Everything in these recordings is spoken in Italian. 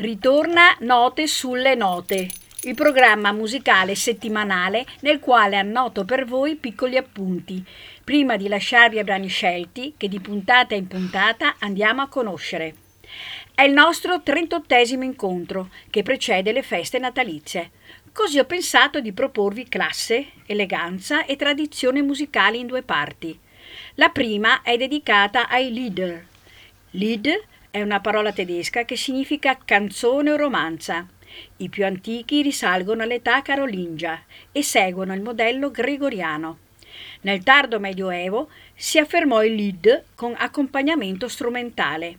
Ritorna Note sulle Note, il programma musicale settimanale nel quale annoto per voi piccoli appunti, prima di lasciarvi ai brani scelti che di puntata in puntata andiamo a conoscere. È il nostro 38 incontro che precede le feste natalizie. Così ho pensato di proporvi classe, eleganza e tradizione musicale in due parti. La prima è dedicata ai Lieder. Lied è una parola tedesca che significa canzone o romanza. I più antichi risalgono all'età carolingia e seguono il modello gregoriano. Nel tardo Medioevo si affermò il Lied con accompagnamento strumentale.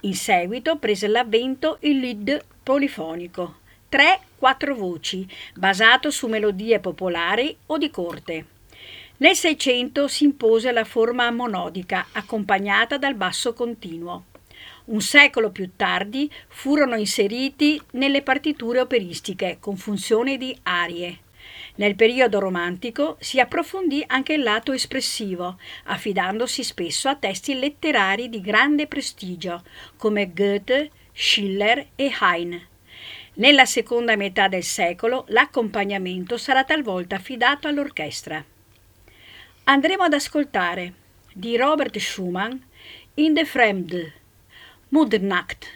In seguito prese l'avvento il Lied polifonico, tre-quattro voci, basato su melodie popolari o di corte. Nel Seicento si impose la forma monodica, accompagnata dal basso continuo. Un secolo più tardi furono inseriti nelle partiture operistiche con funzione di arie. Nel periodo romantico si approfondì anche il lato espressivo, affidandosi spesso a testi letterari di grande prestigio, come Goethe, Schiller e Heine. Nella seconda metà del secolo l'accompagnamento sarà talvolta affidato all'orchestra. Andremo ad ascoltare di Robert Schumann In the Fremde Mudnacht,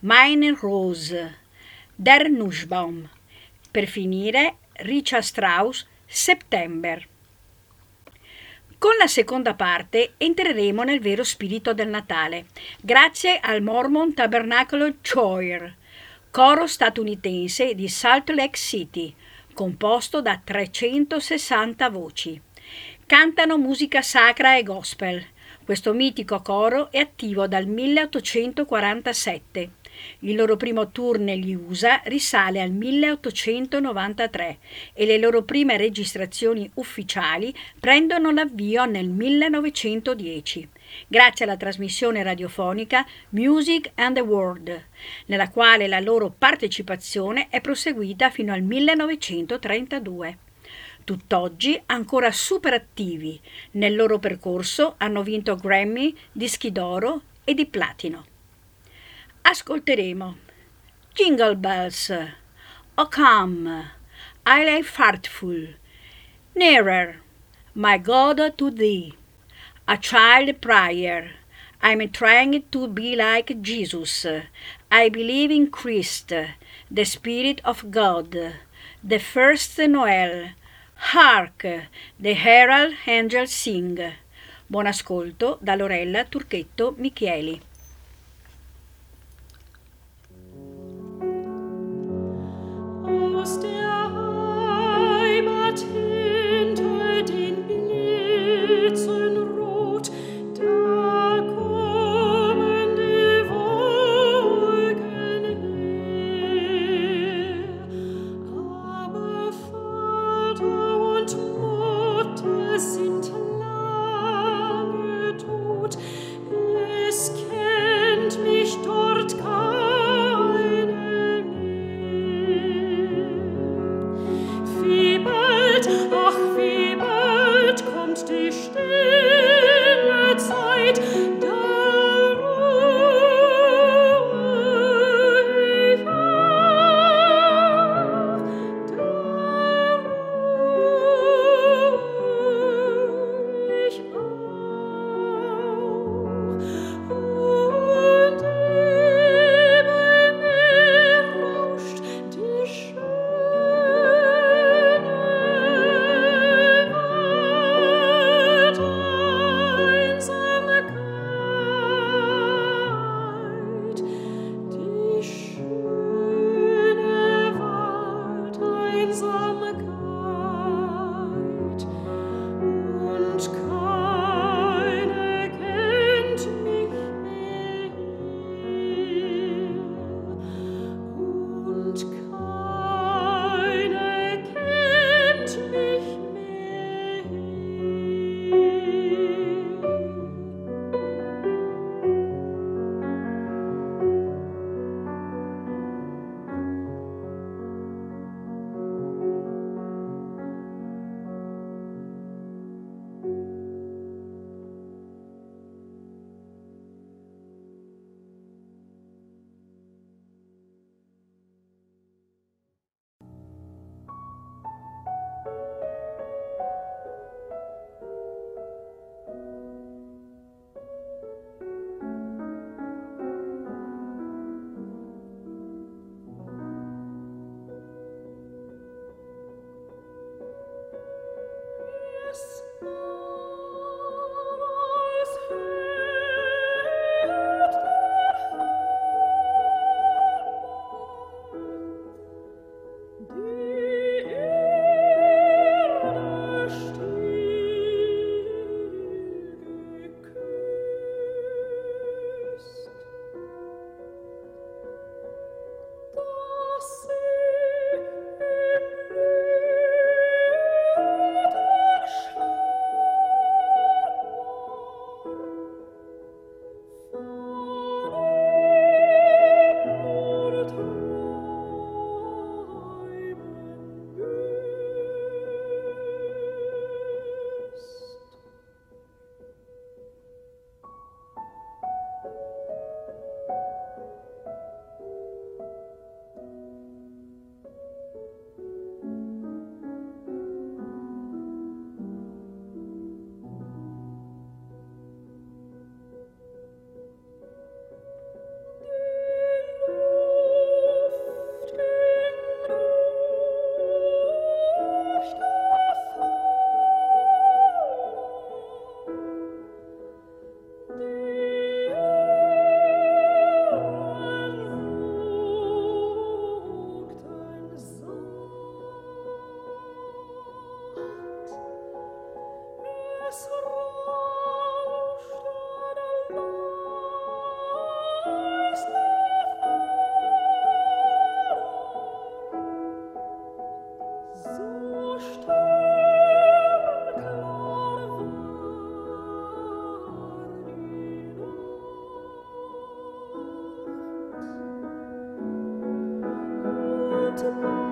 Meine Rose, Der Nussbaum. Per finire, Richard Strauss, September. Con la seconda parte entreremo nel vero spirito del Natale, grazie al Mormon Tabernacle Choir, coro statunitense di Salt Lake City, composto da 360 voci. Cantano musica sacra e gospel, questo mitico coro è attivo dal 1847. Il loro primo tour negli USA risale al 1893 e le loro prime registrazioni ufficiali prendono l'avvio nel 1910, grazie alla trasmissione radiofonica Music and the World, nella quale la loro partecipazione è proseguita fino al 1932 tutt'oggi ancora super attivi. Nel loro percorso hanno vinto Grammy, dischi d'oro e di platino. Ascolteremo. Jingle Bells, O Come, I Lay Fartful, Nearer, My God to Thee, A Child Prayer, I'm trying to be like Jesus, I believe in Christ, the Spirit of God, The First Noel, Hark! The Herald Angels Sing. Buon ascolto da Lorella Turchetto Michieli. sind to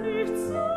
nichts.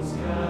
clouds